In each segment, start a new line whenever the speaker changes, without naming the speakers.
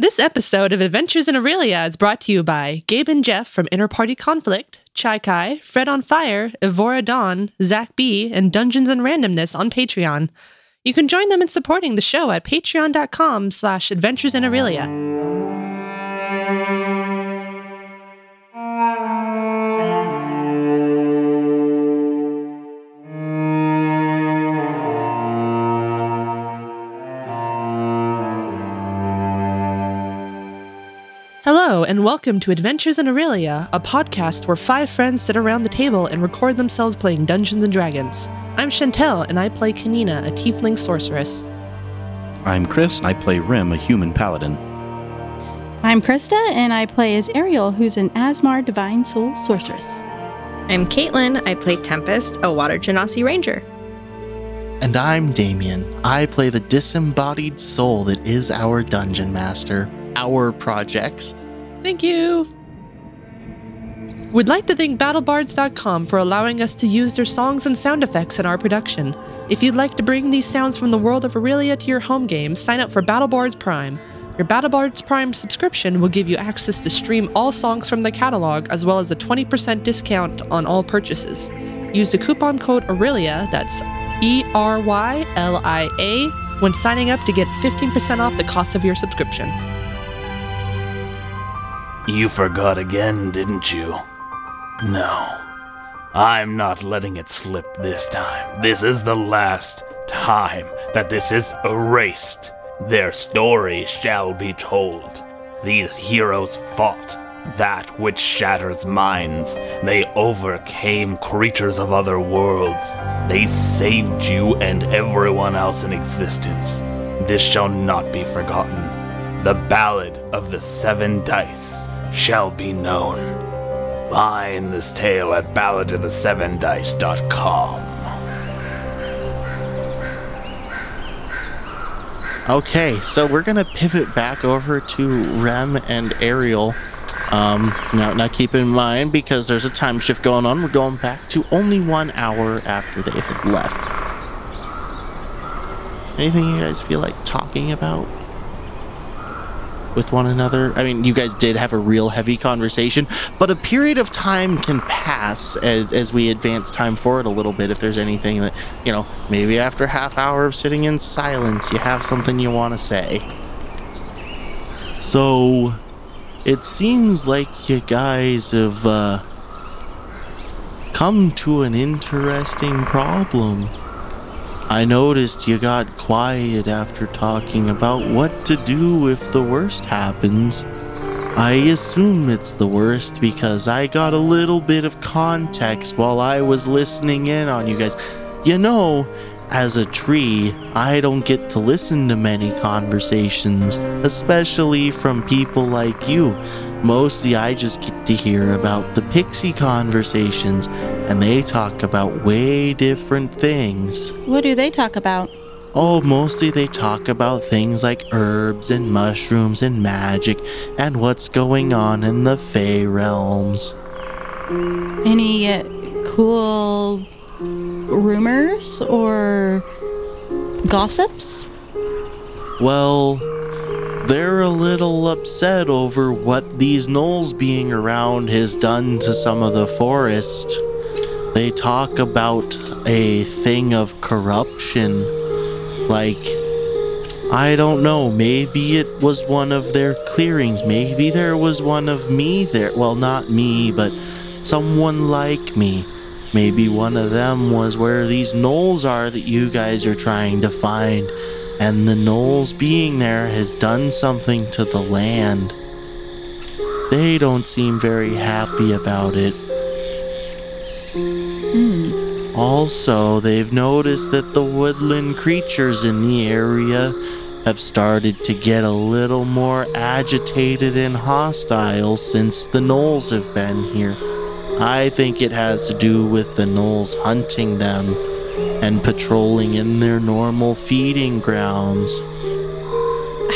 This episode of Adventures in Aurelia is brought to you by Gabe and Jeff from Interparty Conflict, Chai Kai, Fred on Fire, Evora Dawn, Zach B, and Dungeons and Randomness on Patreon. You can join them in supporting the show at patreon.com slash adventures in Aurelia. And welcome to Adventures in Aurelia, a podcast where five friends sit around the table and record themselves playing Dungeons and Dragons. I'm Chantel, and I play Kanina, a tiefling sorceress.
I'm Chris, and I play Rem, a human paladin.
I'm Krista, and I play as Ariel, who's an Aasimar Divine Soul Sorceress.
I'm Caitlin. I play Tempest, a Water Genasi Ranger.
And I'm Damien. I play the disembodied soul that is our dungeon master, our projects.
Thank you. We'd like to thank BattleBards.com for allowing us to use their songs and sound effects in our production. If you'd like to bring these sounds from the world of Aurelia to your home game, sign up for BattleBards Prime. Your BattleBards Prime subscription will give you access to stream all songs from the catalog as well as a 20% discount on all purchases. Use the coupon code Aurelia, that's E R Y L I A, when signing up to get 15% off the cost of your subscription.
You forgot again, didn't you? No. I'm not letting it slip this time. This is the last time that this is erased. Their story shall be told. These heroes fought that which shatters minds. They overcame creatures of other worlds. They saved you and everyone else in existence. This shall not be forgotten. The Ballad of the Seven Dice shall be known. Find this tale at balladofthesevendice.com.
Okay, so we're gonna pivot back over to Rem and Ariel. Um, now, now keep in mind because there's a time shift going on. We're going back to only one hour after they had left. Anything you guys feel like talking about with one another? I mean, you guys did have a real heavy conversation, but a period of time can pass as, as we advance time forward a little bit. If there's anything that, you know, maybe after half hour of sitting in silence, you have something you want to say. So, it seems like you guys have uh, come to an interesting problem. I noticed you got quiet after talking about what to do if the worst happens. I assume it's the worst because I got a little bit of context while I was listening in on you guys. You know, as a tree, I don't get to listen to many conversations, especially from people like you. Mostly, I just get to hear about the pixie conversations, and they talk about way different things.
What do they talk about?
Oh, mostly they talk about things like herbs and mushrooms and magic and what's going on in the Fey realms.
Any uh, cool rumors or gossips?
Well, they're a little upset over what these gnolls being around has done to some of the forest. They talk about a thing of corruption. Like, I don't know, maybe it was one of their clearings. Maybe there was one of me there. Well, not me, but someone like me. Maybe one of them was where these gnolls are that you guys are trying to find. And the gnolls being there has done something to the land. They don't seem very happy about it. Hmm. Also, they've noticed that the woodland creatures in the area have started to get a little more agitated and hostile since the gnolls have been here. I think it has to do with the gnolls hunting them and patrolling in their normal feeding grounds.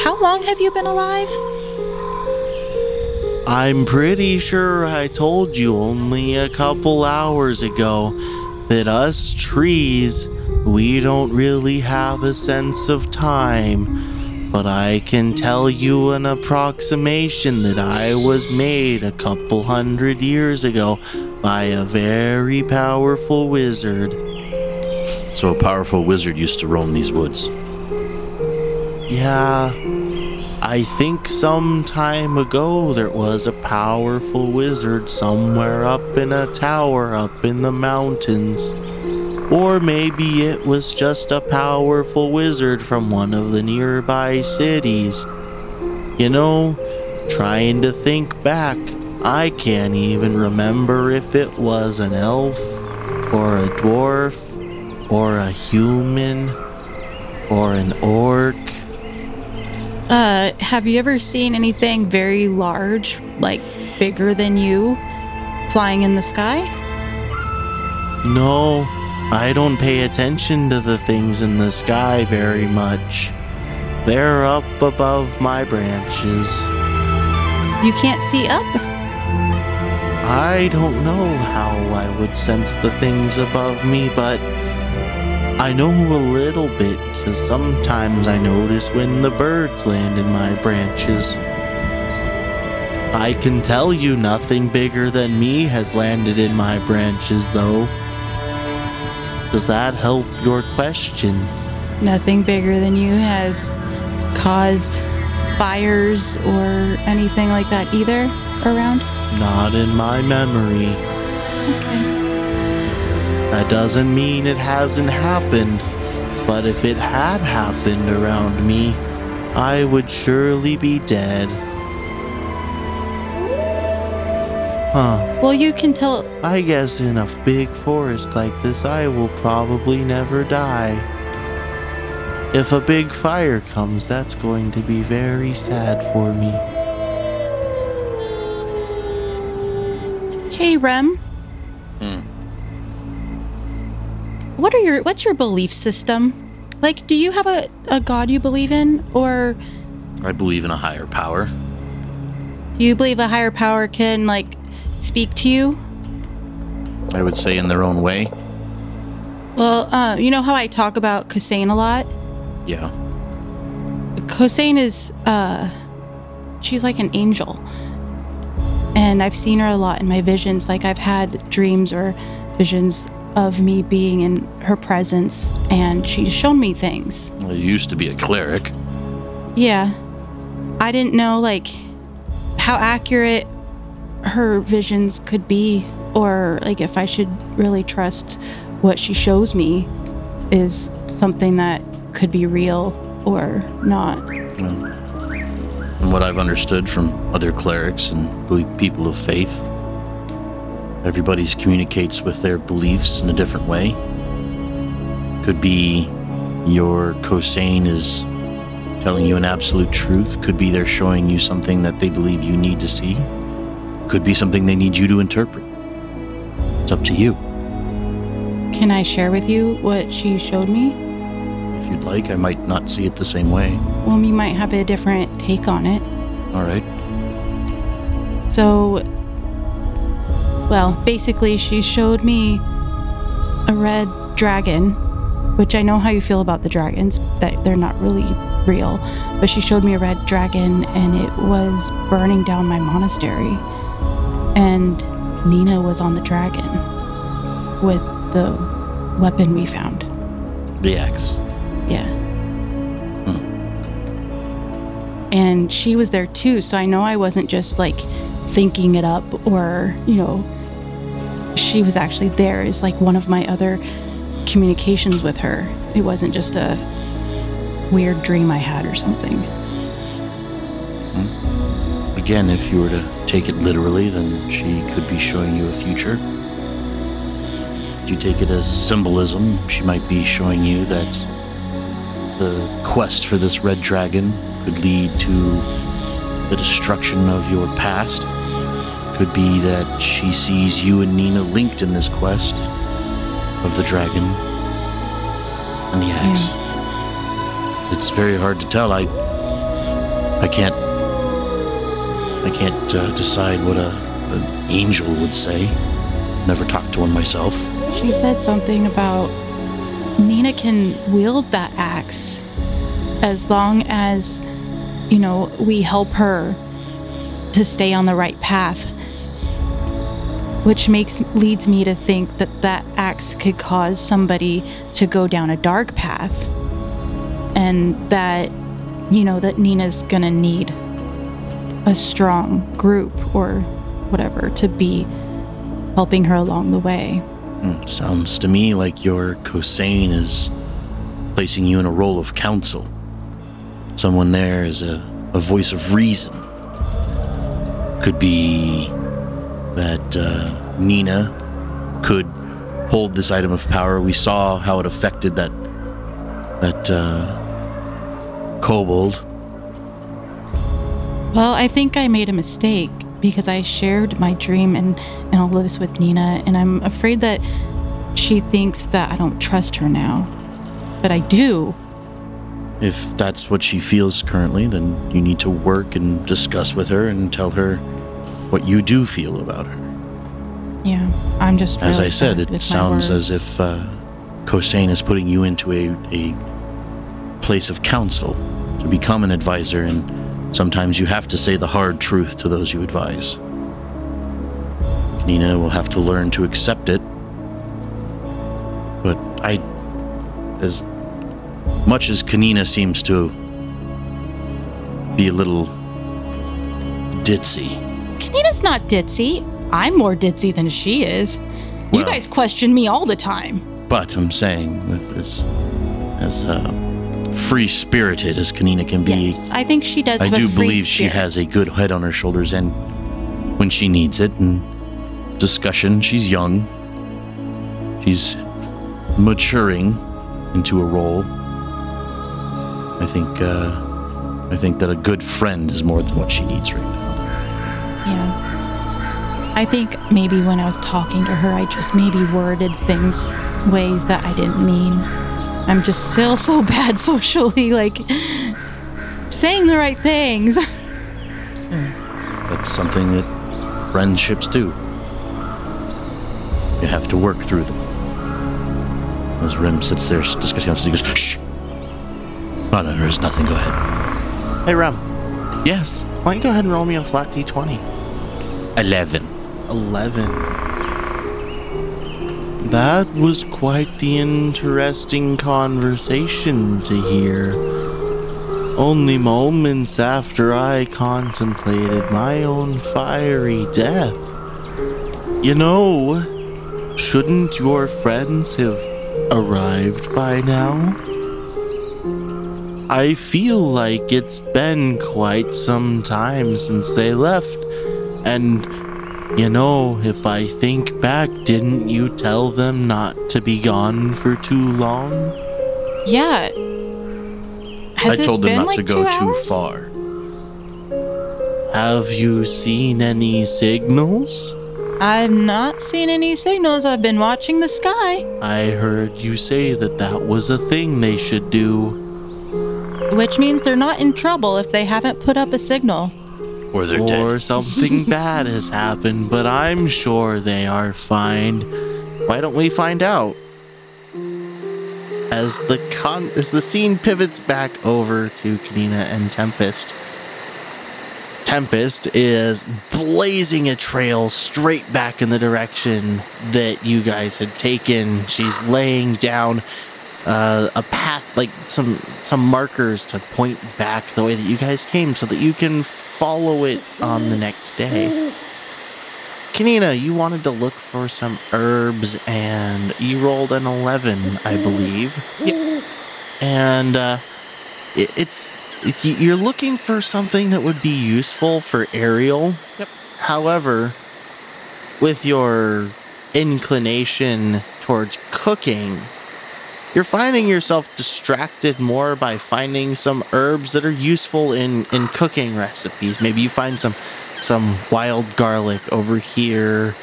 How long have you been alive?
I'm pretty sure I told you only a couple hours ago that us trees, we don't really have a sense of time. but I can tell you an approximation that I was made a couple hundred years ago by a very powerful wizard.
So a powerful wizard used to roam these woods.
Yeah, I think some time ago there was a powerful wizard somewhere up in a tower up in the mountains. Or maybe it was just a powerful wizard from one of the nearby cities. You know, trying to think back, I can't even remember if it was an elf, or a dwarf, or a human, or an orc.
Uh, have you ever seen anything very large, like bigger than you, flying in the sky?
No, I don't pay attention to the things in the sky very much. They're up above my branches.
You can't see up?
I don't know how I would sense the things above me, but I know a little bit because sometimes I notice when the birds land in my branches. I can tell you nothing bigger than me has landed in my branches, though. Does that help your question?
Nothing bigger than you has caused fires or anything like that either around?
Not in my memory.
Okay.
That doesn't mean it hasn't happened, but if it had happened around me, I would surely be dead. Huh.
Well, you can tell.
I guess in a big forest like this, I will probably never die. If a big fire comes, that's going to be very sad for me.
Hey, Rem. Hmm. What are your what's your belief system? Like, do you have a, a god you believe in, or
I believe in a higher power.
do you believe a higher power can like speak to you?
I would say in their own way.
Well, uh, you know how I talk about Kosane a lot.
Yeah.
Kosane is uh, she's like an angel, and I've seen her a lot in my visions. Like I've had dreams or visions of me being in her presence, and she's shown me things.
I used to be a cleric.
Yeah. I didn't know like how accurate her visions could be or like if I should really trust what she shows me is something that could be real or not.
And what I've understood from other clerics and people of faith, everybody's communicates with their beliefs in a different way. Could be your Kosane is telling you an absolute truth. Could be they're showing you something that they believe you need to see. Could be something they need you to interpret. It's up to you.
Can I share with you what she showed me?
If you'd like, I might not see it the same way.
Well, you might have a different take on it.
All right.
So, well, basically, she showed me a red dragon, which I know how you feel about the dragons, that they're not really real. But she showed me a red dragon, and it was burning down my monastery. And Nina was on the dragon with the weapon we found.
The axe.
Yeah. Hmm. And she was there too, so I know I wasn't just like thinking it up or, you know, she was actually there is like one of my other communications with her. It wasn't just a weird dream I had or something. Hmm.
Again, if you were to take it literally, then she could be showing you a future. If you take it as symbolism, she might be showing you that the quest for this red dragon could lead to the destruction of your past. Could be that she sees you and Nina linked in this quest of the dragon and the axe. It's very hard to tell. I I can't I can't uh, decide what a an angel would say. Never talked to one myself.
She said something about Nina can wield that axe as long as, you know, we help her to stay on the right path. Which makes leads me to think that that axe could cause somebody to go down a dark path. And that, you know, that Nina's gonna need a strong group or whatever to be helping her along the way.
Hmm, Sounds to me like your Kosane is placing you in a role of counsel. Someone there is a, a voice of reason. Could be that uh, Nina could hold this item of power. We saw how it affected that that uh, kobold.
Well, I think I made a mistake because I shared my dream and, and all of this with Nina, and I'm afraid that she thinks that I don't trust her now. But I do.
If that's what she feels currently, then you need to work and discuss with her and tell her what you do feel about her.
Yeah, I'm just.
As
really
I said, it sounds as if uh, Kosane is putting you into a, a place of counsel to become an advisor, and sometimes you have to say the hard truth to those you advise. Nina will have to learn to accept it, but I, as much as Kanina seems to be a little ditzy,
Kanina's not ditzy. I'm more ditzy than she is. you guys question me all the time.
But I'm saying, with as as uh, free spirited as Kanina can be,
Yes, I think she does.
I do believe she has a good head on her shoulders, and when she needs it, and discussion, she's young. She's maturing into a role. I think. Uh, I think that a good friend is more than what she needs right now.
Yeah. I think maybe when I was talking to her, I just maybe worded things ways that I didn't mean. I'm just still so bad socially, like saying the right things.
That's something that friendships do. You have to work through them. As Rem sits there discussing on he goes, Shh! Oh, no, there's nothing. Go ahead.
Hey, Rem,
Yes.
Why don't you go ahead and roll me a flat d20?
11.
11. That was quite the interesting conversation to hear. Only moments after I contemplated my own fiery death. You know, shouldn't your friends have arrived by now? I feel like it's been quite some time since they left, and you know, if I think back, didn't you tell them not to be gone for too long?
yeah. Has
I told them not
like
to go
two
too far.
Have you seen any signals?
I've not seen any signals. I've been watching the sky,
I heard you say that that was a thing they should do.
Which means they're not in trouble if they haven't put up a signal.
Or they're
or
dead.
something bad has happened, but I'm sure they are fine. Why don't we find out? As the con as the scene pivots back over to Kanina and Tempest. Tempest is blazing a trail straight back in the direction that you guys had taken. She's laying down uh, a path, like some some markers to point back the way that you guys came, so that you can follow it on the next day. Kanina, you wanted to look for some herbs, and you rolled an eleven, I believe.
Yes.
And uh, it, it's you- you're looking for something that would be useful for Ariel.
Yep.
However, with your inclination towards cooking, you're finding yourself distracted more by finding some herbs that are useful in in cooking recipes. Maybe you find some some wild garlic over here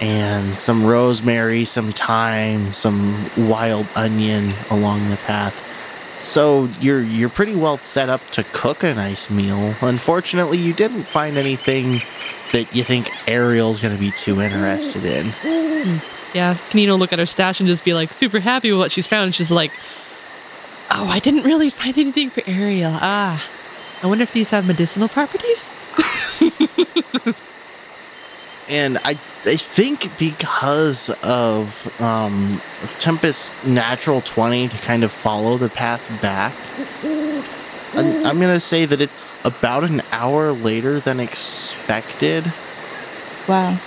and some rosemary, some thyme, some wild onion along the path. So you're you're pretty well set up to cook a nice meal. Unfortunately, you didn't find anything that you think Ariel's going to be too interested in.
Yeah, Kanina will look at her stash and just be like super happy with what she's found. She's like, Oh, I didn't really find anything for Ariel. Ah, I wonder if these have medicinal properties.
And I, I think because of um, Tempest's natural 20 to kind of follow the path back, I'm, I'm going to say that it's about an hour later than expected.
Wow.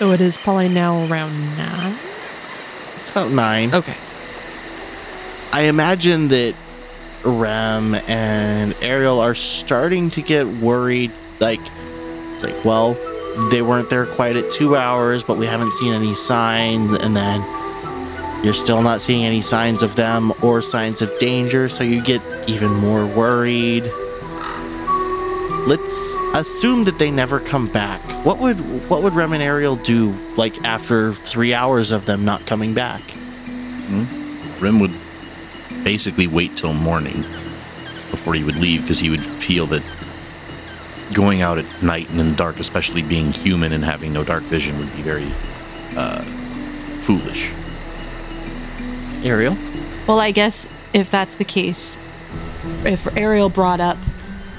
So it is probably now around nine.
It's about nine.
Okay.
I imagine that Rem and Ariel are starting to get worried. Like, it's like, well, they weren't there quite at two hours, but we haven't seen any signs. And then you're still not seeing any signs of them or signs of danger, so you get even more worried. Let's assume that they never come back. What would what would Rem and Ariel do like after three hours of them not coming back?
Rem would basically wait till morning before he would leave because he would feel that going out at night and in the dark, especially being human and having no dark vision, would be very uh, foolish.
Ariel?
Well, I guess if that's the case, if Ariel brought up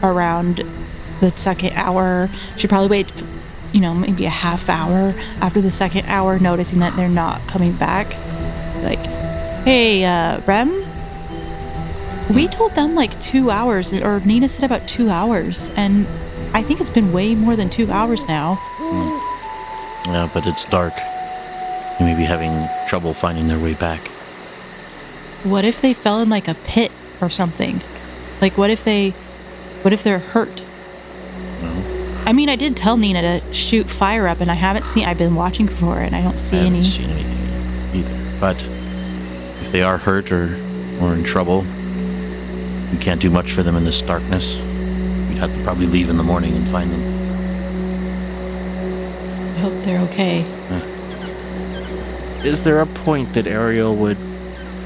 around the second hour, she'd probably wait, you know, maybe a half hour after the second hour, noticing that they're not coming back. Like, hey, uh, Rem? We told them like two hours, or Nina said about two hours, and I think it's been way more than two hours now.
Yeah, but it's dark. They may be having trouble finding their way back.
What if they fell in like a pit or something? Like, what if they, what if they're hurt? I mean, I did tell Nina to shoot fire up, and I haven't seen. I've been watching for it, and I don't see
I haven't
any.
seen anything either. But if they are hurt or, or in trouble, we can't do much for them in this darkness. We'd have to probably leave in the morning and find them.
I hope they're okay.
Is there a point that Ariel would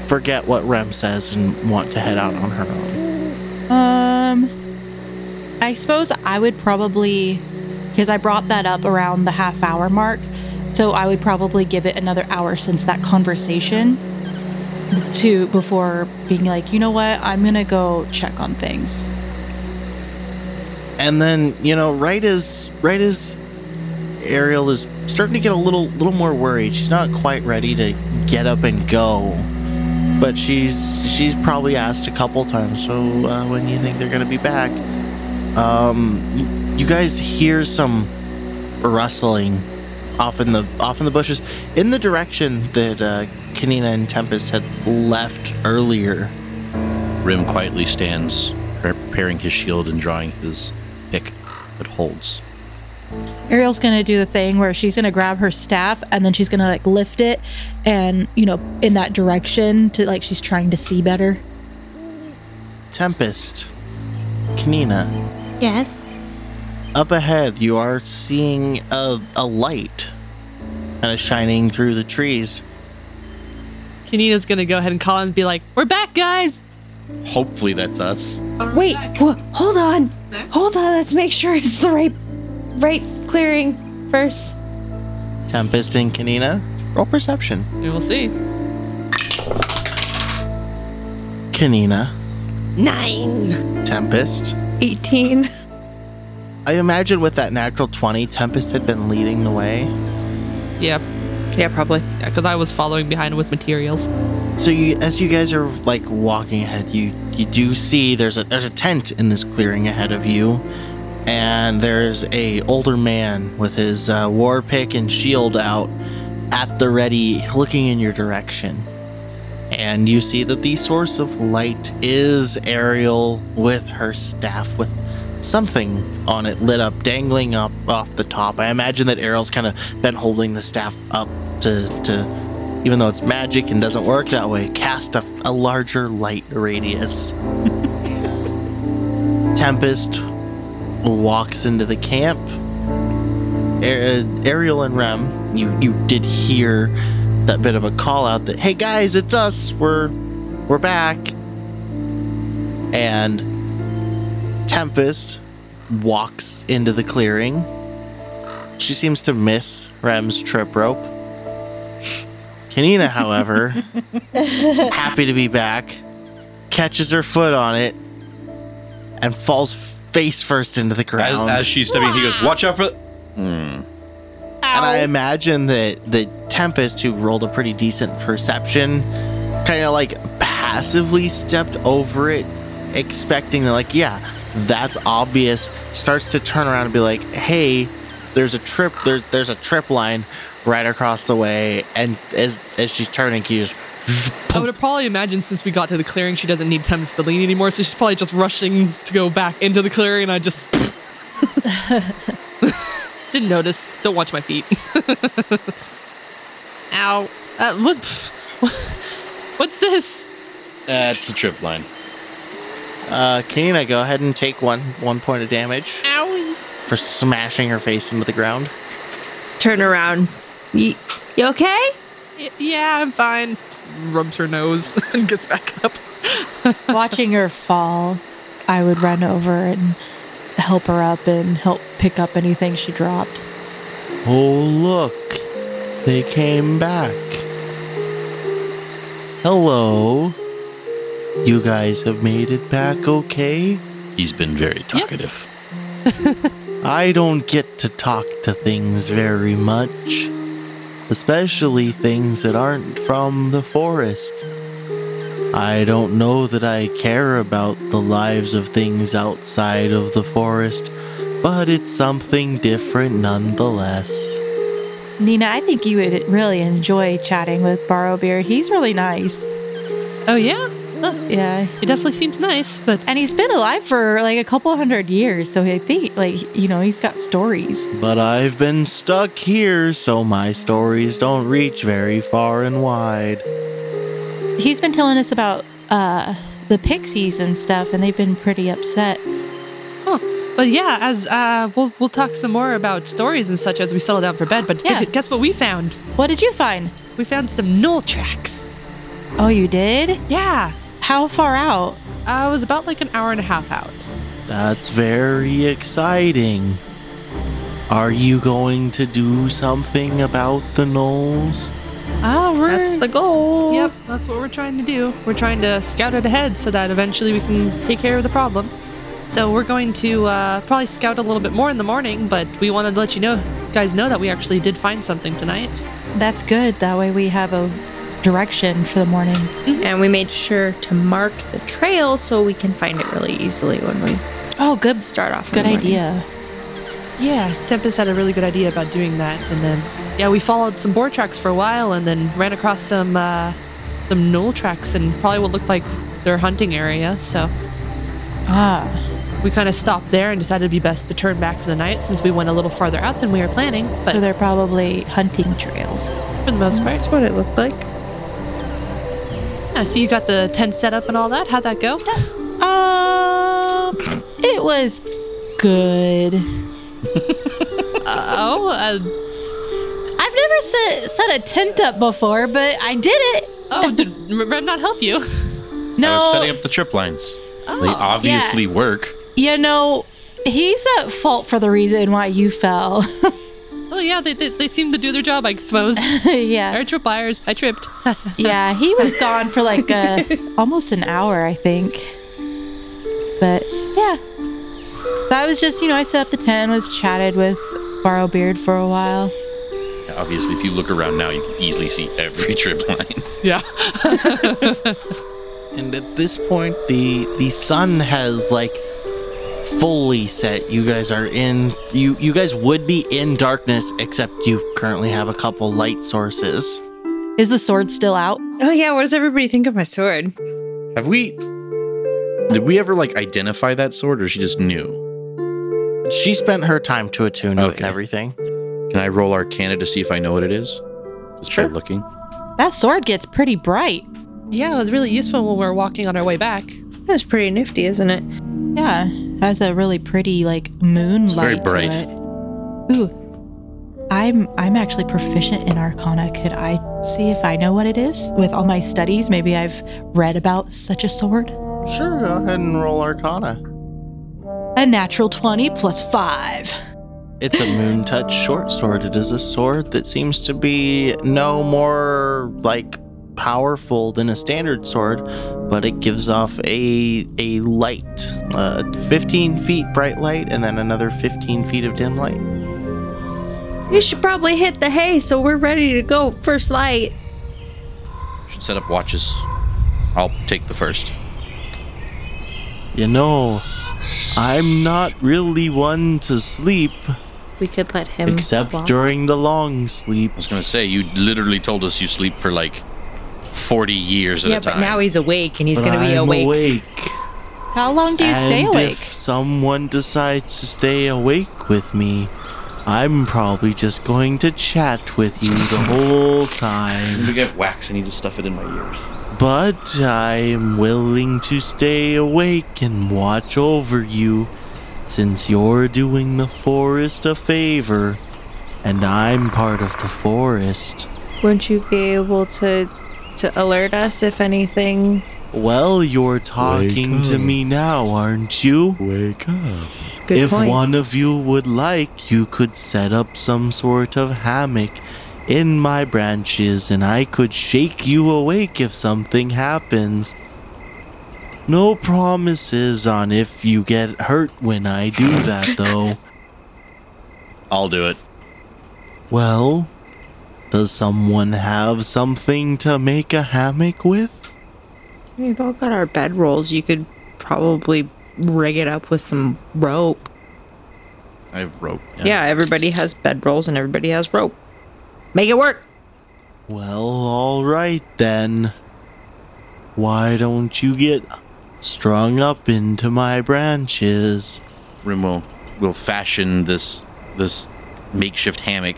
forget what Rem says and want to head out on her own?
Um, I suppose I would probably, because I brought that up around the half hour mark, so I would probably give it another hour since that conversation to before being like, you know what, I'm gonna go check on things.
And then, you know, right as right as Ariel is starting to get a little little more worried, she's not quite ready to get up and go. But she's she's probably asked a couple times, so uh, when you think they're gonna be back? Um, you guys hear some rustling off in the off in the bushes in the direction that uh, Kanina and Tempest had left earlier.
Rem quietly stands, preparing his shield and drawing his pick, but holds.
Ariel's gonna do the thing where she's gonna grab her staff and then she's gonna like lift it and you know in that direction to like she's trying to see better.
Tempest, Kanina,
Yes.
up ahead you are seeing a, a light kind of shining through the trees.
Kanina's gonna go ahead and call and be like, "We're back, guys."
Hopefully that's us.
Wait, wha- hold on. Hold on. Let's make sure it's the right right clearing first.
Tempest and Kanina, roll perception.
We will see.
Kanina,
Nine.
Tempest.
18.
I imagine with that natural 20, Tempest had been leading the way.
Yeah,
Yeah, probably.
yeah, because I was following behind with materials.
So you, as you guys are like walking ahead, you you do see there's a there's a tent in this clearing ahead of you, and there's a older man with his uh, war pick and shield out at the ready, looking in your direction. And you see that the source of light is Ariel with her staff with something on it lit up, dangling up off the top. I imagine that Ariel's kind of been holding the staff up to to even though it's magic and doesn't work that way, cast a, a larger light radius. Tempest walks into the camp. A- uh, Ariel and Rem, you you did hear that bit of a call out that, "Hey guys, it's us. We're we're back." And Tempest walks into the clearing. She seems to miss Rem's trip rope. Kanina, however, happy to be back, catches her foot on it and falls face first into the
As,
ground.
as she's stepping, he goes, "Watch out for." Hmm.
And I imagine that the Tempest, who rolled a pretty decent perception, kind of like passively stepped over it, expecting that, like, yeah, that's obvious. Starts to turn around and be like, "Hey, there's a trip. There's there's a trip line right across the way." And as as she's turning, you just
I would probably imagine since we got to the clearing, she doesn't need Tempest to lean anymore, so she's probably just rushing to go back into the clearing, and I just didn't notice. Don't watch my feet. Ow! Uh, what? What's this?
It's a trip line.
uh, Kanina, go ahead and take one one point of damage
Owie!
for smashing her face into the ground.
Turn around. You, you okay?
Y- yeah, I'm fine. Rubs her nose and gets back up.
Watching her fall, I would run over and help her up and help pick up anything she dropped.
Oh, look. They came back. Hello. You guys have made it back okay?
He's been very talkative.
I don't get to talk to things very much, especially things that aren't from the forest. I don't know that I care about the lives of things outside of the forest, but it's something different nonetheless.
Nina, I think you would really enjoy chatting with Barrowbeard. He's really nice.
Oh yeah, Huh,
Yeah.
He definitely seems nice, but
And he's been alive for like a couple hundred years. So I think, like, you know, he's got stories.
But I've been stuck here, so my stories don't reach very far and wide.
He's been telling us about uh, the pixies and stuff, and they've been pretty upset.
Huh. But yeah, as uh, we'll we'll talk some more about stories and such as we settle down for bed. But
Yeah.
gu- guess what we found?
What did you find?
We found some gnoll tracks.
Oh, you did?
Yeah,
How far out?
uh, it was about like an hour and a half out.
That's very exciting. Are you going to do something about the gnolls?
Oh, we're
That's the goal.
Yep, that's what we're trying to do. We're trying to scout it ahead so that eventually we can take care of the problem. So we're going to uh, probably scout a little bit more in the morning, but we wanted to let you know, guys, know that we actually did find something tonight.
That's good. That way we have a direction for the morning.
And we made sure to mark the trail so we can find it really easily when we
Oh, good.
start off.
Good idea.
Yeah, Tempest had a really good idea about doing that, and then yeah, we followed some boar tracks for a while, and then ran across some uh, some gnoll tracks and probably what looked like their hunting area. So
Ah,
we kind of stopped there and decided it'd be best to turn back for the night since we went a little farther out than we were planning. But
so they're probably hunting trails.
for the most part,
That's what it looked like.
yeah. So you got the tent set up and all that. How'd that go?
Um, it was good.
Oh, uh,
I've never set set a tent up before, but I did it.
oh, did Red not help you?
No,
I was setting up the trip lines. Oh. they obviously work.
you know, he's at fault for the reason why you fell.
Oh yeah, they, they, they seem to do their job, I suppose.
yeah,
They're trip wires. I tripped.
yeah, he was gone for like uh almost an hour, I think. But yeah, that was just you know I set up the tent, was chatted with Barrowbeard for a while.
Obviously, if you look around now, you can easily see every trip line.
yeah.
And at this point, the the sun has like fully set. You guys are in. You you guys would be in darkness, except you currently have a couple light sources.
Is the sword still out?
Oh yeah, what does everybody think of my sword?
Have we? Did we ever like identify that sword, or she just knew?
She spent her time to attune it and everything.
Can I roll Arcana to see if I know what it is? Just
Sure.
by looking.
That sword gets pretty bright.
Yeah, it was really useful when we were walking on our way back.
That's pretty nifty, isn't it?
Yeah, has a really pretty like moonlight.
It's very
to
bright.
it. Ooh, I'm I'm actually proficient in Arcana. Could I see if I know what it is with all my studies? Maybe I've read about such a sword.
Sure, go ahead and roll Arcana.
A natural twenty plus five.
It's a moon touch short sword. It is a sword that seems to be no more like powerful than a standard sword, but it gives off a a light, uh, 15 feet bright light, and then another 15 feet of dim light.
You should probably hit the hay so we're ready to go. First light.
Should set up watches. I'll take the first.
You know, I'm not really one to sleep,
We could let him.
except
walk.
during the long sleep.
I was gonna say you literally told us you sleep for like forty years at a time.
Yeah, but now he's awake and he's
But
gonna be
I'm
awake.
awake.
How long do you stay
and
awake?
If someone decides to stay awake with me, I'm probably just going to chat with you the whole time.
we get wax. I need to stuff it in my ears.
But I'm willing to stay awake and watch over you, since you're doing the forest a favor, and I'm part of the forest.
Wouldn't you be able to to alert us if anything?
Well, you're talking to me now, aren't you?
Wake up.
Good
if
point.
one of you would like, you could set up some sort of hammock in my branches and I could shake you awake if something happens. No promises on if you get hurt when I do that, though.
I'll do it.
Well, does someone have something to make a hammock with?
We've all got our bedrolls. You could probably rig it up with some rope.
I have rope.
Yeah, everybody has bedrolls and everybody has rope. Make it work.
Well, alright then. Why don't you get strung up into my branches?
Rem will will fashion this this makeshift hammock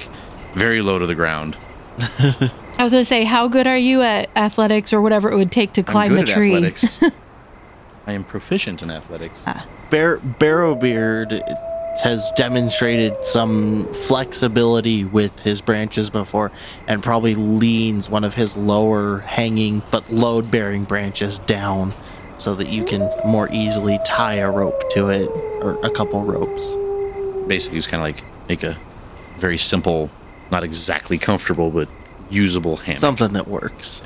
very low to the ground.
I was gonna say, how good are you at athletics or whatever it would take to climb
I'm
the
good at
tree?
athletics. I am proficient in athletics. Ah.
Bar- Barrowbeard has demonstrated some flexibility with his branches before and probably leans one of his lower hanging but load bearing branches down so that you can more easily tie a rope to it or a couple ropes.
Basically, it's kind of like make a very simple, not exactly comfortable, but usable hammock.
Something that works.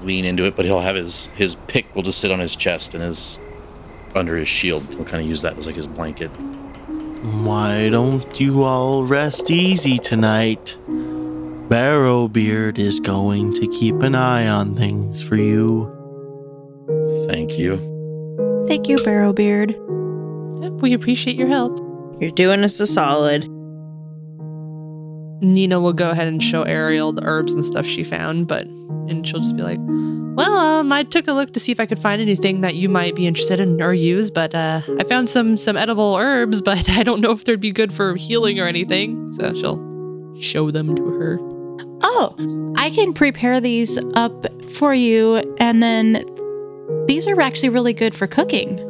lean into it, but he'll have his his pick will just sit on his chest and his under his shield. He'll kind of use that as like his blanket.
Why don't you all rest easy tonight? Barrowbeard is going to keep an eye on things for you.
Thank you.
Thank you, Barrowbeard.
Yep, we appreciate your help.
You're doing us a solid.
Nina will go ahead and show Ariel the herbs and stuff she found, but and she'll just be like, "Well, um, I took a look to see if I could find anything that you might be interested in or use, but uh, I found some some edible herbs, but I don't know if they'd be good for healing or anything." So she'll show them to her.
Oh, I can prepare these up for you, and then these are actually really good for cooking.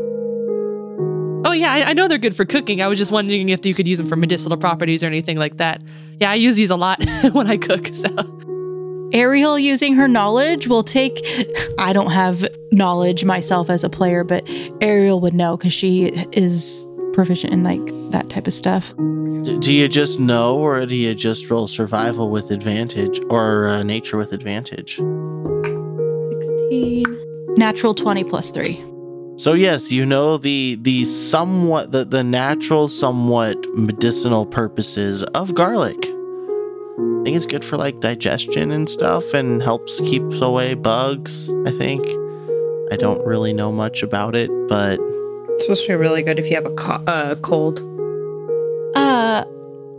Oh yeah, I, I know they're good for cooking. I was just wondering if you could use them for medicinal properties or anything like that. Yeah, I use these a lot when I cook. So
Ariel, using her knowledge, will take. I don't have knowledge myself as a player, but Ariel would know because she is proficient in like that type of stuff.
Do you just know, or do you just roll survival with advantage, or uh, nature with advantage?
16. Natural 20 plus 3.
So yes, you know the the somewhat the, the natural, somewhat medicinal purposes of garlic. I think it's good for like digestion and stuff, and helps keeps away bugs. I think. I don't really know much about it, but
It's supposed to be really good if you have a co- uh, cold.
Uh,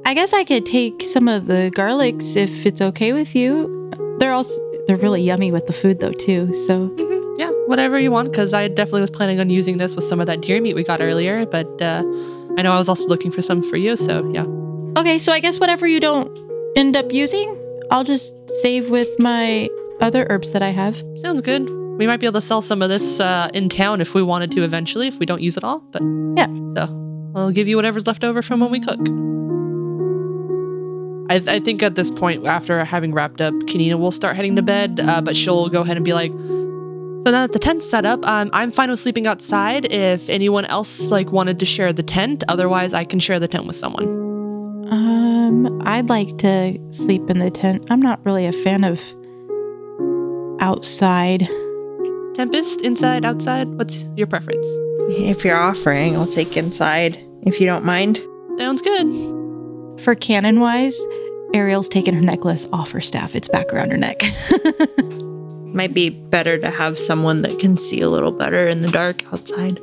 I guess I could take some of the garlics if it's okay with you. They're all they're really yummy with the food though too. So
yeah, whatever you want. Because I definitely was planning on using this with some of that deer meat we got earlier, but uh, I know I was also looking for some for you. So yeah.
okay, so I guess whatever you don't end up using, I'll just save with my other herbs that I have.
Sounds good. We might be able to sell some of this uh, in town if we wanted to eventually, if we don't use it all. But
Yeah.
so I'll give you whatever's left over from when we cook. I, I think at this point, after having wrapped up, Kanina will start heading to bed, uh, but she'll go ahead and be like, "So now that the tent's set up, um, I'm fine with sleeping outside. If anyone else like wanted to share the tent, otherwise I can share the tent with someone."
Um, I'd like to sleep in the tent. I'm not really a fan of outside.
Tempest, inside, outside? What's your preference?
If you're offering, I'll take inside if you don't mind.
Sounds good.
For canon wise, Ariel's taken her necklace off her staff. It's back around her neck.
Might be better to have someone that can see a little better in the dark outside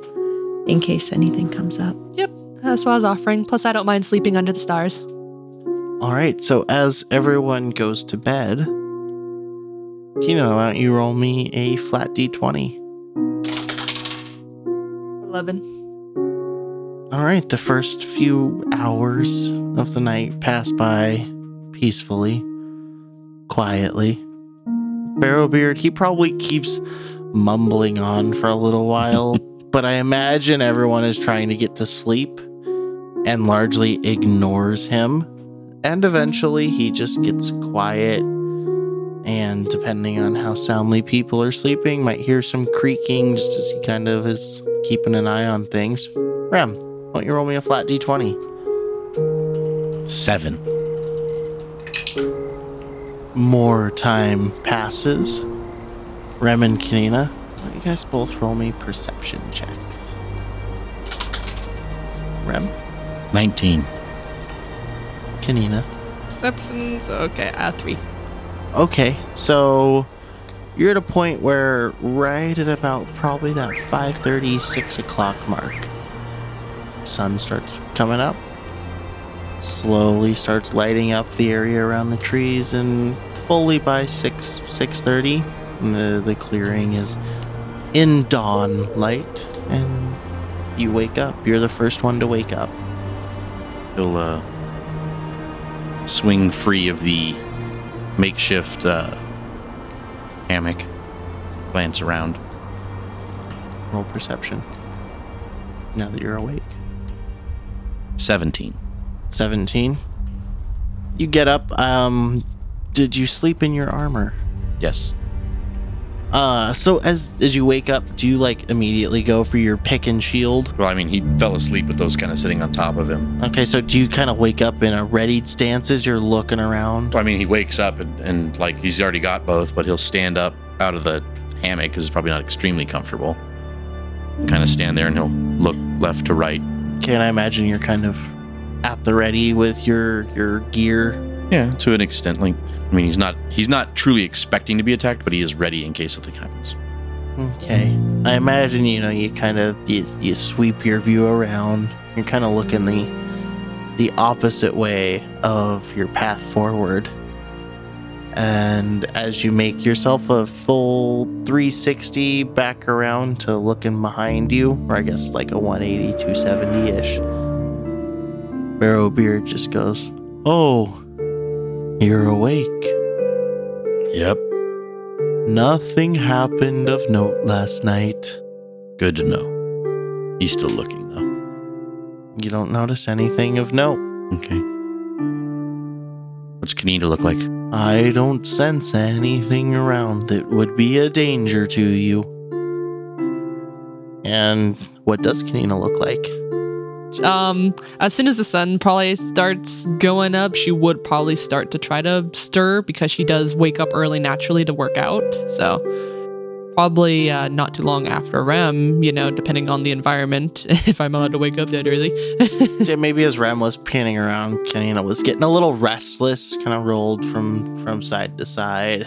in case anything comes up.
Yep, that's what I was offering. Plus, I don't mind sleeping under the stars.
All right, so as everyone goes to bed, Kino, why don't you roll me a flat d20?
11.
All right, the first few hours of the night pass by peacefully, quietly. Barrowbeard, he probably keeps mumbling on for a little while, but I imagine everyone is trying to get to sleep and largely ignores him. And eventually he just gets quiet. And depending on how soundly people are sleeping, might hear some creaking just as he kind of is keeping an eye on things. Rem, why don't you roll me a flat d20?
Seven.
More time passes. Rem and Kanina, why don't you guys both roll me perception checks? Rem,
19.
Kanina.
Perceptions. Okay, uh, three.
Okay, so you're at a point where right at about probably that 5.30, 6 o'clock mark, sun starts coming up. Slowly starts lighting up the area around the trees, and fully by 6, 6.30, the, the clearing is in dawn light, and you wake up. You're the first one to wake up.
He'll uh, swing free of the makeshift uh, hammock, glance around.
Roll perception. Now that you're awake.
17.
17. You get up. Um, did you sleep in your armor?
Yes.
Uh, so as as you wake up, do you like immediately go for your pick and shield?
Well, I mean, he fell asleep with those kind of sitting on top of him.
Okay, so do you kind of wake up in a readied stance as you're looking around?
I mean, he wakes up and, and like he's already got both, but he'll stand up out of the hammock because it's probably not extremely comfortable. Kind of stand there and he'll look left to right.
Can I imagine you're kind of at the ready with your your gear?
Yeah, to an extent. Like, I mean, he's not he's not truly expecting to be attacked, but he is ready in case something happens.
Okay. I imagine you know you kind of you, you sweep your view around. You're kind of looking the the opposite way of your path forward. And as you make yourself a full 360 back around to looking behind you, or I guess like a 180, 270 ish, Barrowbeard just goes, Oh, you're awake.
Yep.
Nothing happened of note last night.
Good to know. He's still looking though.
You don't notice anything of note.
Okay. What's Kanina look like?
I don't sense anything around that would be a danger to you. And what does Kanina look like?
Um, as soon as the sun probably starts going up, she would probably start to try to stir because she does wake up early naturally to work out. So probably uh, not too long after Rem, you know, depending on the environment, if I'm allowed to wake up that early.
So maybe as Rem was panning around, Kanina was getting a little restless, kind of rolled from from side to side.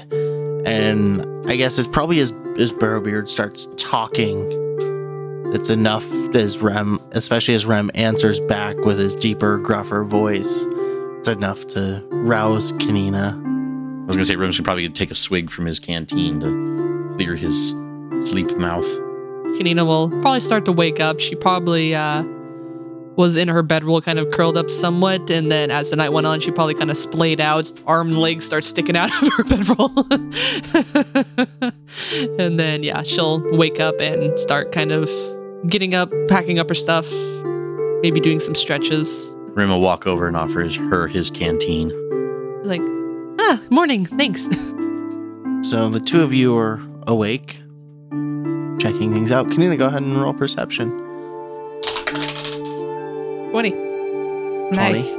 And I guess it's probably as as Barrowbeard starts talking, it's enough as Rem, especially as Rem answers back with his deeper, gruffer voice. It's enough to rouse Kanina.
I was gonna say Rem's probably gonna probably take a swig from his canteen to clear his sleep mouth.
Kanina will probably start to wake up. She probably uh, was in her bedroll, kind of curled up somewhat, and then as the night went on, she probably kind of splayed out. Arm and legs start sticking out of her bedroll, and then yeah, she'll wake up and start kind of getting up, packing up her stuff, maybe doing some stretches.
Rem will walk over and offers her his canteen.
Like, ah, morning, thanks.
So the two of you are awake, checking things out. Kanina, go ahead and roll perception.
Twenty.
Nice.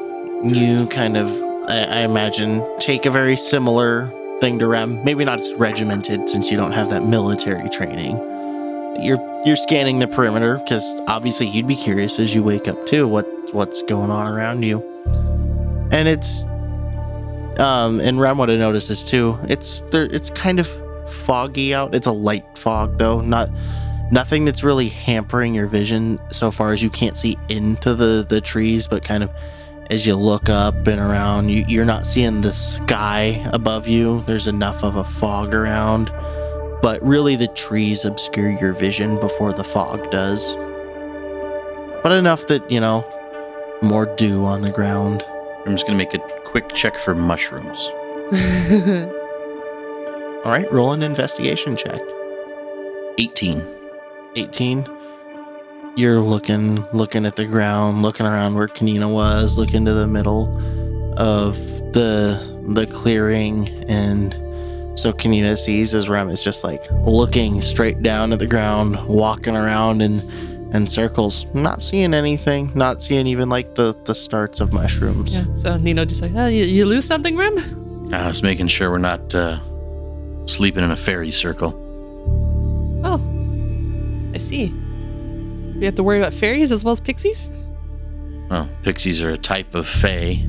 You kind of, I, I imagine, take a very similar thing to Rem. Maybe not as regimented since you don't have that military training. You're you're scanning the perimeter because obviously you'd be curious as you wake up too what what's going on around you. And it's um and Rem would have noticed this too. It's there it's kind of foggy out. It's a light fog though, not nothing that's really hampering your vision so far as you can't see into the the trees, but kind of as you look up and around, you, you're not seeing the sky above you. There's enough of a fog around, but really the trees obscure your vision before the fog does. But enough that, you know, more dew on the ground.
I'm just gonna make a quick check for mushrooms.
All right, roll an investigation check.
18.
18 you're looking looking at the ground looking around where kanina was looking to the middle of the the clearing and so kanina sees as rem is just like looking straight down at the ground walking around in in circles not seeing anything not seeing even like the the starts of mushrooms
yeah. So Nino just like, oh, you, you lose something, Rem?
I was making sure we're not uh, sleeping in a fairy circle.
Oh, I see. We have to worry about fairies as well as pixies.
Well, pixies are a type of fae,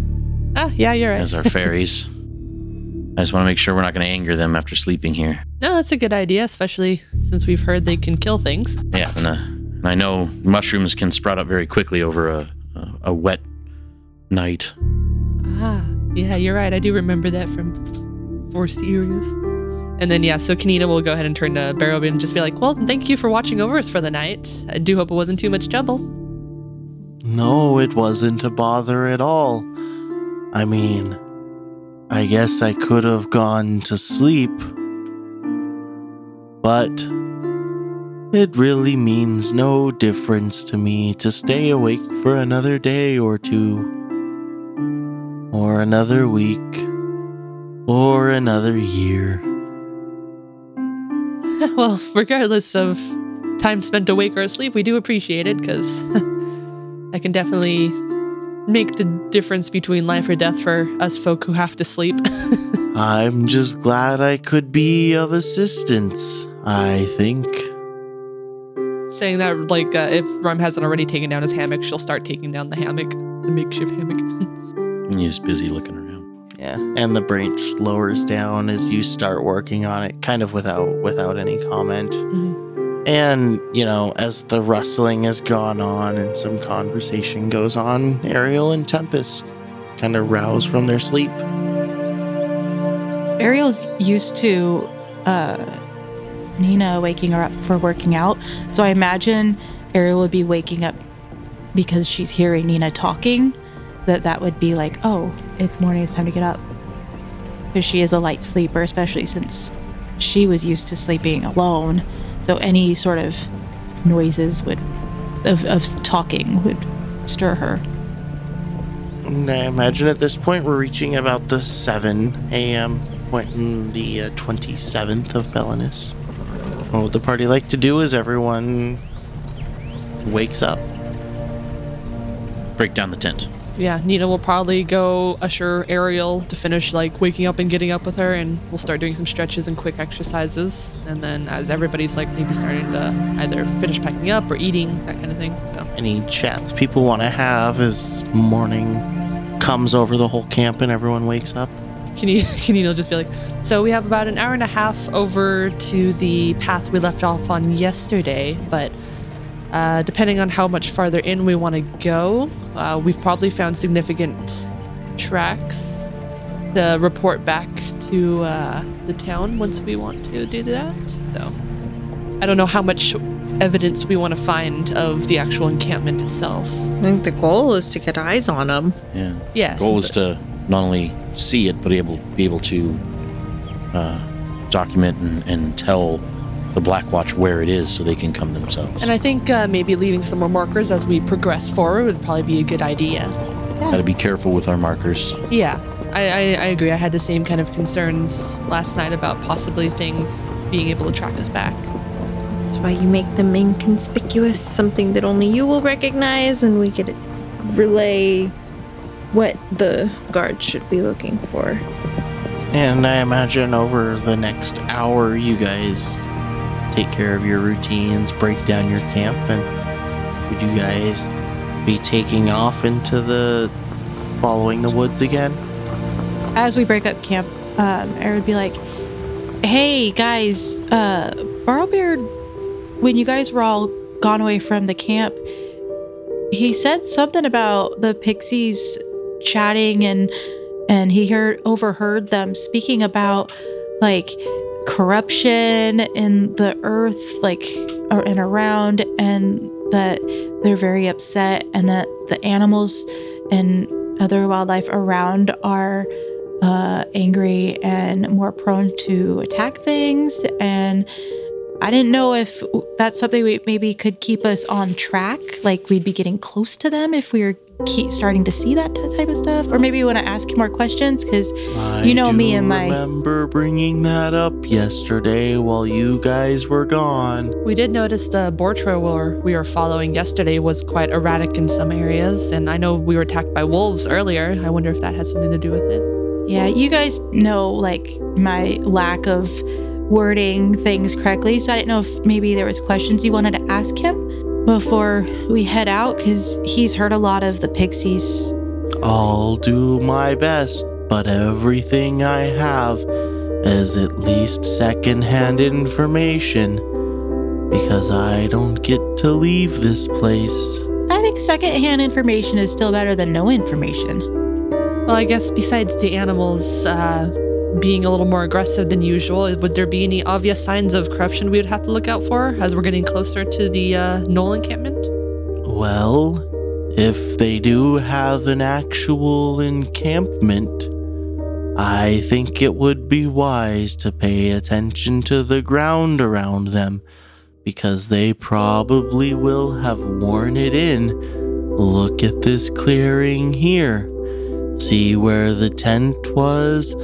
Ah, yeah, you're right.
as are fairies. I just want to make sure we're not going to anger them after sleeping here.
No, that's a good idea, especially since we've heard they can kill things.
Yeah, and, uh, and I know mushrooms can sprout up very quickly over a, a, a wet night.
Ah, yeah, you're right. I do remember that from forest areas. And then, yeah, so Kanina will go ahead and turn to Barrowbeard and just be like, well, thank you for watching over us for the night. I do hope it wasn't too much trouble.
no it wasn't a bother at all i mean i guess i could have gone to sleep but it really means no difference to me to stay awake for another day or two, or another week, or another year.
well, regardless of time spent awake or asleep, we do appreciate it because I can definitely make the difference between life or death for us folk who have to sleep.
I'm just glad I could be of assistance, I think.
Saying that, like, uh, if Rem hasn't already taken down his hammock, she'll start taking down the hammock, the makeshift hammock.
He's busy looking around.
Yeah, and the branch lowers down as you start working on it, kind of without without any comment. And you know, as the rustling has gone on and some conversation goes on, Ariel and Tempest kind of rouse from their sleep.
Ariel's used to uh, Nina waking her up for working out. So I imagine Ariel would be waking up because she's hearing Nina talking. That that would be like, oh, it's morning, it's time to get up. Because she is a light sleeper, especially since she was used to sleeping alone. So any sort of noises would of, of talking would stir her.
And I imagine at this point we're reaching about the 7 a.m. point in the uh, 27th of Belinus. What would the party like to do is everyone wakes up?
Break down the tent.
Yeah, Nina will probably go usher Ariel to finish, like, waking up and getting up with her, and we'll start doing some stretches and quick exercises. And then, as everybody's, like, maybe starting to either finish packing up or eating, that kind of thing. So,
Any chats people want to have as morning comes over the whole camp and everyone wakes up?
Can you can you just be like, so we have about an hour and a half over to the path we left off on yesterday, but uh, depending on how much farther in we want to go, uh, we've probably found significant tracks to report back to uh, the town once we want to do that. So I don't know how much evidence we want to find of the actual encampment itself.
I think the goal is to get eyes on them.
Yeah.
Yes.
The goal is to not only see it, but able be able to uh, document and, and tell the Black Watch where it is, so they can come themselves.
And I think uh, maybe leaving some more markers as we progress forward would probably be a good idea.
Got to be careful with our markers.
Yeah, I, I, I agree. I had the same kind of concerns last night about possibly things being able to track us back.
That's why you make them inconspicuous, something that only you will recognize, and we could relay what the guards should be looking for.
And I imagine over the next hour, you guys take care of your routines, break down your camp, and would you guys be taking off into the following the woods again?
As we break up camp, um, Eric would be like, "Hey guys, uh, Barrowbeard, when you guys were all gone away from the camp, he said something about the pixies chatting and and he heard overheard them speaking about like corruption in the earth like or and around and that they're very upset and that the animals and other wildlife around are uh, angry and more prone to attack things and I didn't know if that's something we maybe could keep us on track. Like we'd be getting close to them if we were keep starting to see that type of stuff, or maybe we want to ask him more questions because you know me and my.
I remember bringing that up yesterday while you guys were gone.
We did notice the boar trail we were following yesterday was quite erratic in some areas, and I know we were attacked by wolves earlier. I wonder if that had something to do with it.
Yeah, you guys know like my lack of wording things correctly, so I didn't know if maybe there was questions you wanted to ask him before we head out because he's heard a lot of the pixies.
I'll do my best, but everything I have is at least secondhand information because I don't get to leave this place.
I think secondhand information is still better than no information.
Well, I guess besides the animals uh, being a little more aggressive than usual, would there be any obvious signs of corruption we would have to look out for as we're getting closer to the uh, gnoll encampment?
Well, if they do have an actual encampment, I think it would be wise to pay attention to the ground around them because they probably will have worn it in. Look at this clearing here. See where the tent was?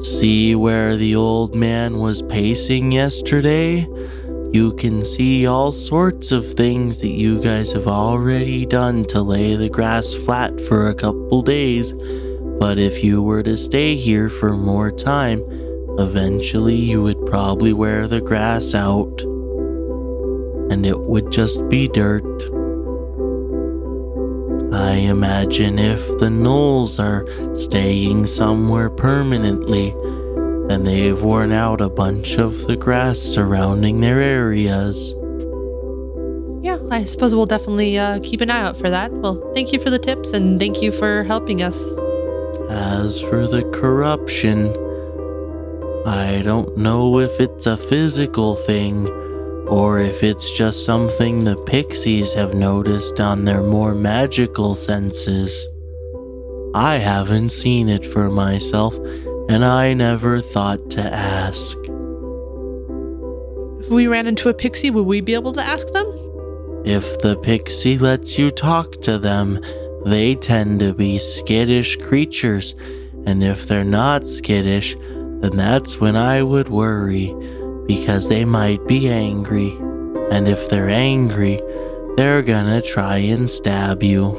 See where the old man was pacing yesterday? You can see all sorts of things that you guys have already done to lay the grass flat for a couple days. But if you were to stay here for more time, eventually you would probably wear the grass out. And it would just be dirt. I imagine if the gnolls are staying somewhere permanently, then they've worn out a bunch of the grass surrounding their areas.
Yeah, I suppose we'll definitely uh, keep an eye out for that. Well, thank you for the tips and thank you for helping us.
As for the corruption, I don't know if it's a physical thing or if it's just something the pixies have noticed on their more magical senses. I haven't seen it for myself, and I never thought to ask.
If we ran into a pixie, would we be able to ask them?
If the pixie lets you talk to them, they tend to be skittish creatures, and if they're not skittish, then that's when I would worry, because they might be angry. And if they're angry, they're gonna try and stab you.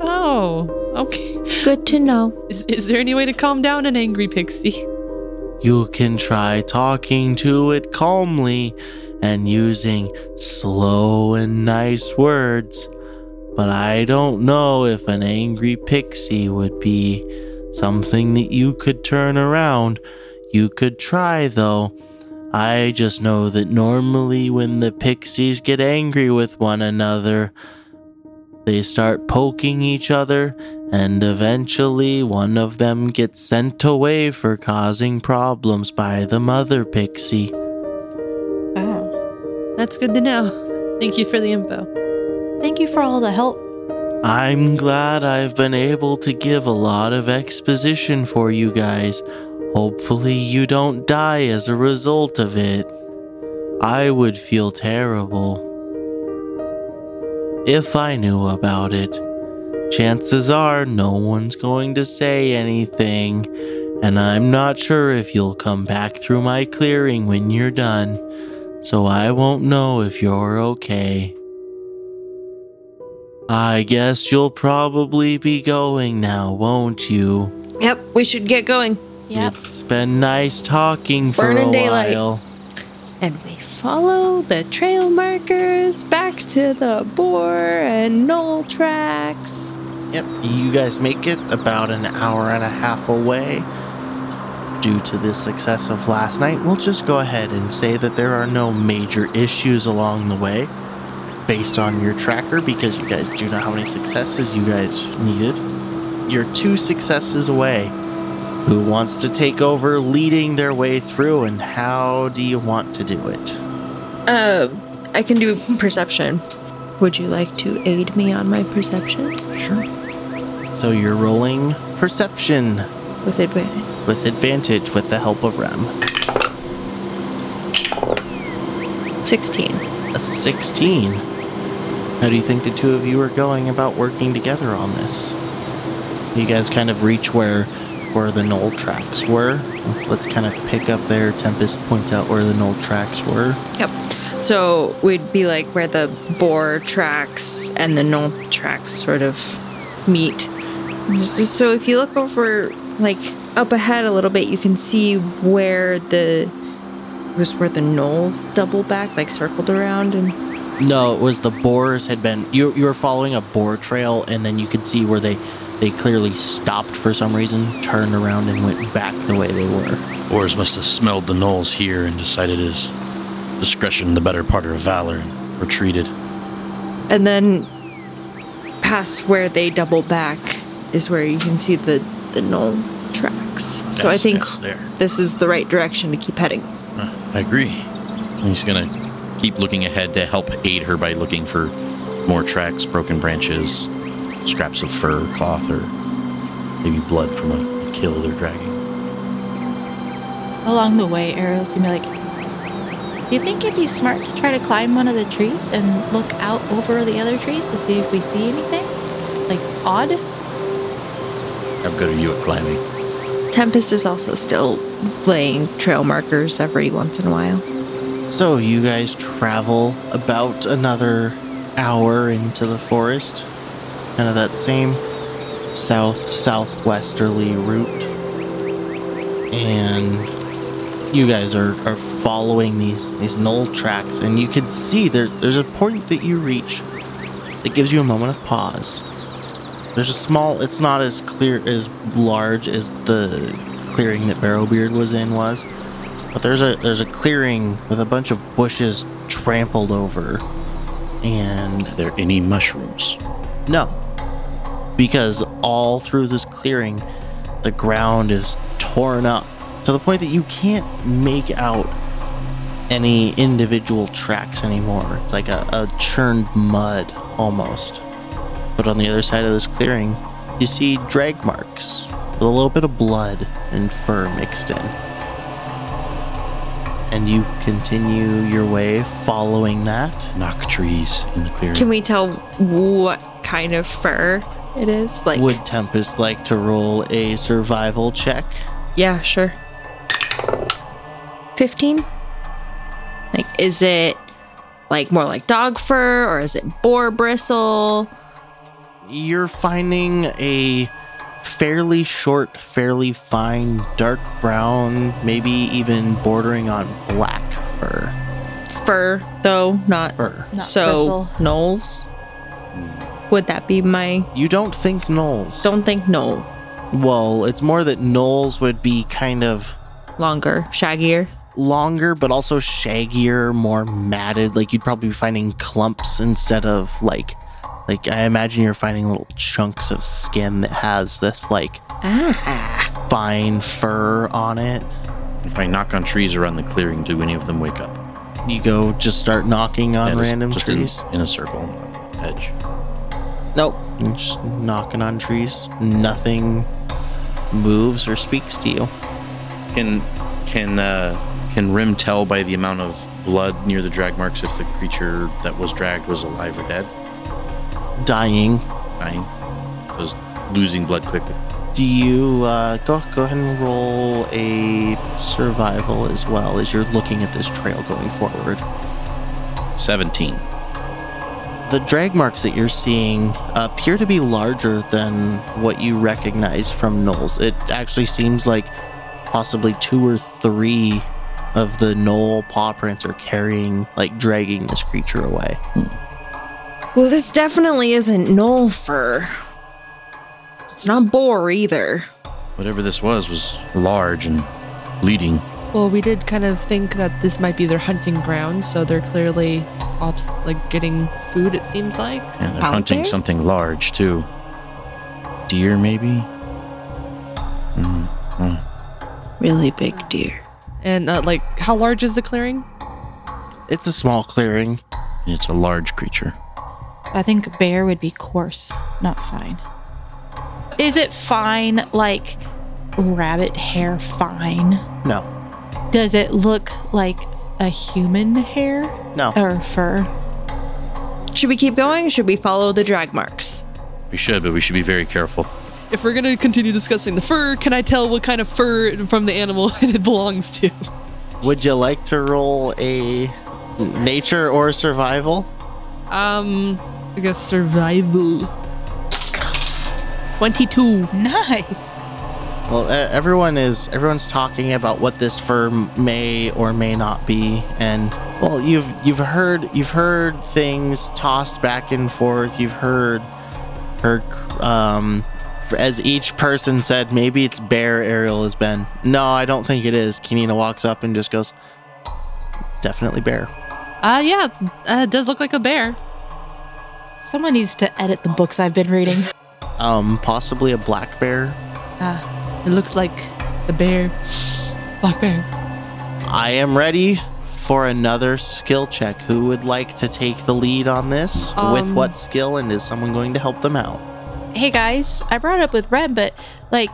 Oh, okay.
Good to know.
Is, is there any way to calm down an angry pixie?
You can try talking to it calmly and using slow and nice words, but I don't know if an angry pixie would be something that you could turn around. You could try though. I just know that normally when the pixies get angry with one another, they start poking each other, and eventually one of them gets sent away for causing problems by the mother pixie.
Oh.
That's good to know. Thank you for the info.
Thank you for all the help.
I'm glad I've been able to give a lot of exposition for you guys. Hopefully, you don't die as a result of it. I would feel terrible. If I knew about it, chances are no one's going to say anything, and I'm not sure if you'll come back through my clearing when you're done, so I won't know if you're okay. I guess you'll probably be going now, won't you?
Yep, we should get going.
Yep.
It's been nice talking for
Burning
a
daylight.
while.
And we follow the trail markers back to the boar and gnoll tracks.
Yep, you guys make it about an hour and a half away. Due to the success of last night, we'll just go ahead and say that there are no major issues along the way based on your tracker because you guys do know how many successes you guys needed. You're two successes away. Who wants to take over leading their way through and how do you want to do it?
Uh, I can do perception. Would you like to aid me on my perception
Sure. So you're rolling perception
with advantage?
with advantage with the help of Rem.
16.
A 16. How do you think the two of you are going about working together on this? You guys kind of reach where where the gnoll tracks were. Let's kind of pick up there. Tempest points out where the gnoll tracks were.
Yep. So we'd be like where the boar tracks and the gnoll tracks sort of meet. So if you look over, like up ahead a little bit, you can see where the was where the gnolls double back, like circled around, and
No, it was the boars had been. You you were following a boar trail, and then you could see where they they clearly stopped for some reason, turned around, and went back the way they were.
Boars must have smelled the gnolls here and decided his discretion the better part of valor and retreated.
and then past where they double back is where you can see the the gnoll tracks. So I think
yes, there.
this is the right direction to keep heading.
Uh, I agree. He's gonna keep looking ahead to help aid her by looking for more tracks, broken branches, scraps of fur, cloth, or maybe blood from a, a kill they're dragging.
Along the way, Ariel's gonna be like, Do you think it'd be smart to try to climb one of the trees and look out over the other trees to see if we see anything? Like odd?
How good are you at climbing?
Tempest is also still laying trail markers every once in a while.
So you guys travel about another hour into the forest, kind of that same south southwesterly route, and you guys are, are following these these gnoll tracks, and you can see there there's a point that you reach that gives you a moment of pause. There's a small. It's not as clear as large as the clearing that Barrowbeard was in was. But there's a there's a clearing with a bunch of bushes trampled over, and
Are there any mushrooms?
no, because all through this clearing, the ground is torn up to the point that you can't make out any individual tracks anymore. It's like a, a churned mud almost. But on the other side of this clearing, you see drag marks with a little bit of blood and fur mixed in and you continue your way following that.
Knock trees in the clearing.
Can we tell what kind of fur it is? Like,
Would Tempest like to roll a survival check?
yeah, sure. 15? Like, is it like more like dog fur or is it boar bristle?
You're finding a fairly short, fairly fine, dark brown, maybe even bordering on black fur.
Fur, though, not.
Fur.
Not
so,
bristle.
Gnolls? Hmm. Would that be my.
You don't think Gnolls.
Don't think gnoll.
Well, it's more that gnolls would be kind of
Longer, shaggier.
longer, but also shaggier, more matted. Like you'd probably be finding clumps instead of like, like I imagine you're finding little chunks of skin that has this like
Ah.
fine fur on it.
If I knock on trees around the clearing, do any of them wake up?
You go just start knocking on
Yeah, just-
random
just
trees.
In, in a circle, edge.
Nope, you're just knocking on trees. Nothing moves or speaks to you.
Can can uh, can Rem tell by the amount of blood near the drag marks if the creature that was dragged was alive or dead?
Dying.
Dying, was losing blood quickly.
Do you uh, go go ahead and roll a survival as well as you're looking at this trail going forward?
Seventeen.
The drag marks that you're seeing appear to be larger than what you recognize from gnolls. It actually seems like possibly two or three of the gnoll paw prints are carrying, like dragging this creature away. Hmm.
Well, this definitely isn't gnoll fur. It's not boar either.
Whatever this was was large and bleeding.
Well, we did kind of think that this might be their hunting ground, so they're clearly ops like getting food. It seems like.
And they're
Out
hunting
there?
something large too. Deer, maybe. Mm, mm.
Really big deer.
And uh, like, how large is the clearing?
It's a small clearing.
It's a large creature.
I think bear would be coarse, not fine. Is it fine like rabbit hair fine?
No,
Does it look like a human hair
no.
or fur?
Should we keep going? Should we follow the drag marks?
We should, but we should be very careful.
If we're gonna continue discussing the fur, can I tell what kind of fur from the animal it belongs to?
Would you like to roll a nature or survival?
Um, I guess survival. Twenty-two.
Nice.
Well, e- everyone is everyone's talking about what this fur may or may not be, and well, you've you've heard you've heard things tossed back and forth. You've heard heard um, as each person said, maybe it's bear. Ariel has been. No, I don't think it is. Kanina walks up and just goes, definitely bear.
Uh, yeah, uh, it does look like a bear.
Someone needs to edit the books I've been reading.
Um, possibly a black bear.
Ah,
It looks like the bear, black bear.
I am ready for another skill check. Who would like to take the lead on this? With
Um,
what skill, and is someone going to help them out?
hey guys, I brought up with Red, but like,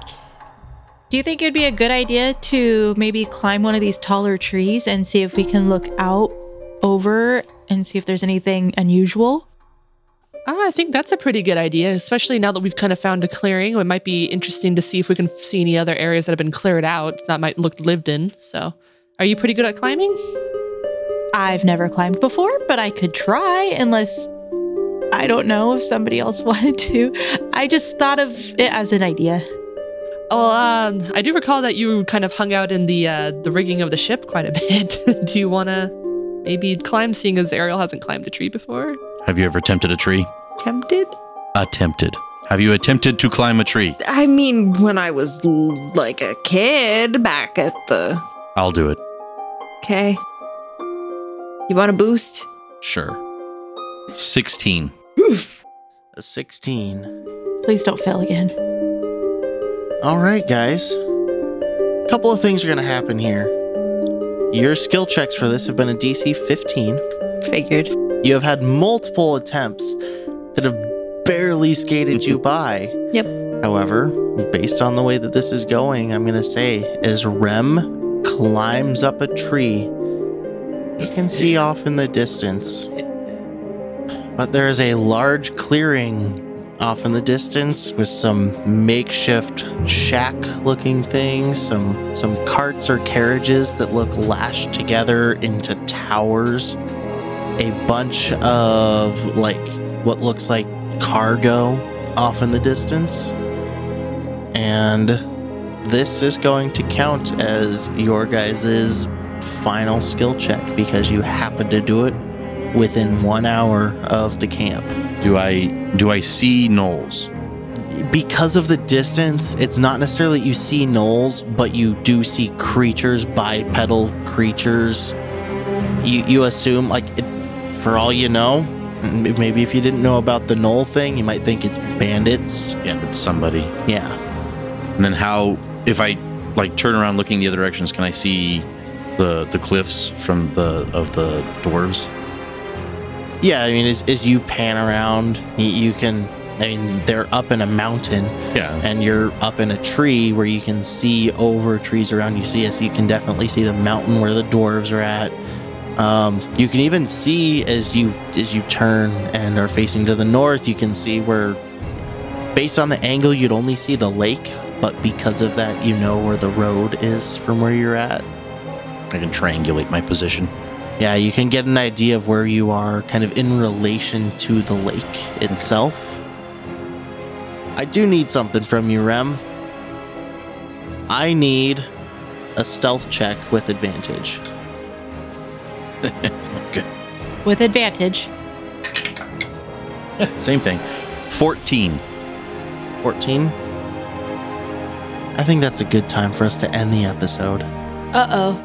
do you think it'd be a good idea to maybe climb one of these taller trees and see if we can look out over and see if there's anything unusual?
Ah, I think that's a pretty good idea, especially now that we've kind of found a clearing. It might be interesting to see if we can see any other areas that have been cleared out that might look lived in. So, are you pretty good at climbing?
I've never climbed before, but I could try unless I don't know if somebody else wanted to. I just thought of it as an idea.
Well, um, I do recall that you kind of hung out in the uh, the rigging of the ship quite a bit. do you want to maybe climb, seeing as Ariel hasn't climbed a tree before?
Have you ever attempted a tree?
Tempted?
Attempted. Have you attempted to climb a tree?
I mean, when I was l- like a kid back at the.
I'll do it.
Okay. You want a boost?
Sure. 16.
A 16.
Please don't fail again.
All right, guys. A couple of things are going to happen here. Your skill checks for this have been a DC 15.
Figured.
You have had multiple attempts that have barely skated you by.
Yep.
However, based on the way that this is going, I'm going to say as Rem climbs up a tree, you can see off in the distance. But there is a large clearing off in the distance with some makeshift shack looking things, some some carts or carriages that look lashed together into towers, a bunch of like what looks like cargo off in the distance. And this is going to count as your guys' final skill check because you happen to do it within one hour of the camp.
Do I do I see gnolls?
Because of the distance, it's not necessarily you see gnolls, but you do see creatures, bipedal creatures. You you assume like it, for all you know, maybe if you didn't know about the gnoll thing, you might think it's bandits.
Yeah, it's somebody.
Yeah.
And then how if I like turn around looking the other directions, can I see the the cliffs from the of the dwarves?
Yeah, I mean, as, as you pan around, you, you can. I mean, they're up in a mountain,
Yeah.
and you're up in a tree where you can see over trees around you. See, yes, you can definitely see the mountain where the dwarves are at. Um, you can even see as you as you turn and are facing to the north. You can see where, based on the angle, you'd only see the lake, but because of that, you know where the road is from where you're at.
I can triangulate my position.
Yeah, you can get an idea of where you are kind of in relation to the lake itself. I do need something from you, Rem. I need a stealth check with advantage.
okay.
With advantage.
Same thing. 14.
14. I think that's a good time for us to end the episode.
Uh oh.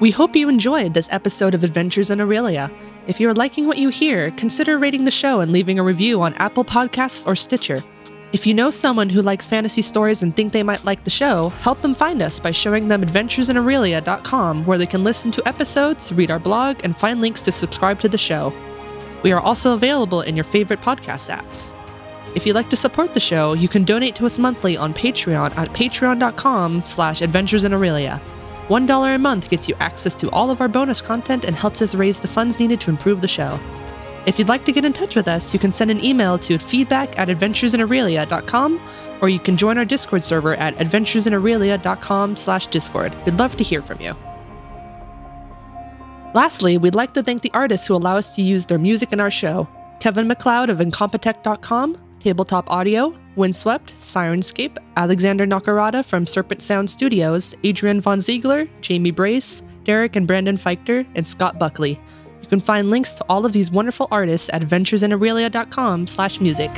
We hope you enjoyed this episode of Adventures in Aurelia. If you are liking what you hear, consider rating the show and leaving a review on Apple Podcasts or Stitcher. If you know someone who likes fantasy stories and think they might like the show, help them find us by showing them adventuresinaurelia.com where they can listen to episodes, read our blog, and find links to subscribe to the show. We are also available in your favorite podcast apps. If you'd like to support the show, you can donate to us monthly on Patreon at patreon.com slash adventuresinaurelia. $1 a month gets you access to all of our bonus content and helps us raise the funds needed to improve the show. If you'd like to get in touch with us, you can send an email to feedback at adventuresinaurelia.com or you can join our Discord server at adventuresinaurelia.com slash discord. We'd love to hear from you. Lastly, we'd like to thank the artists who allow us to use their music in our show. Kevin MacLeod of Incompetech.com, Tabletop Audio, Windswept, Syrinscape, Alexander Nakarada from Serpent Sound Studios, Adrian Von Ziegler, Jamie Brace, Derek and Brandon Fiechter, and Scott Buckley. You can find links to all of these wonderful artists at adventuresinaurelia.com slash music.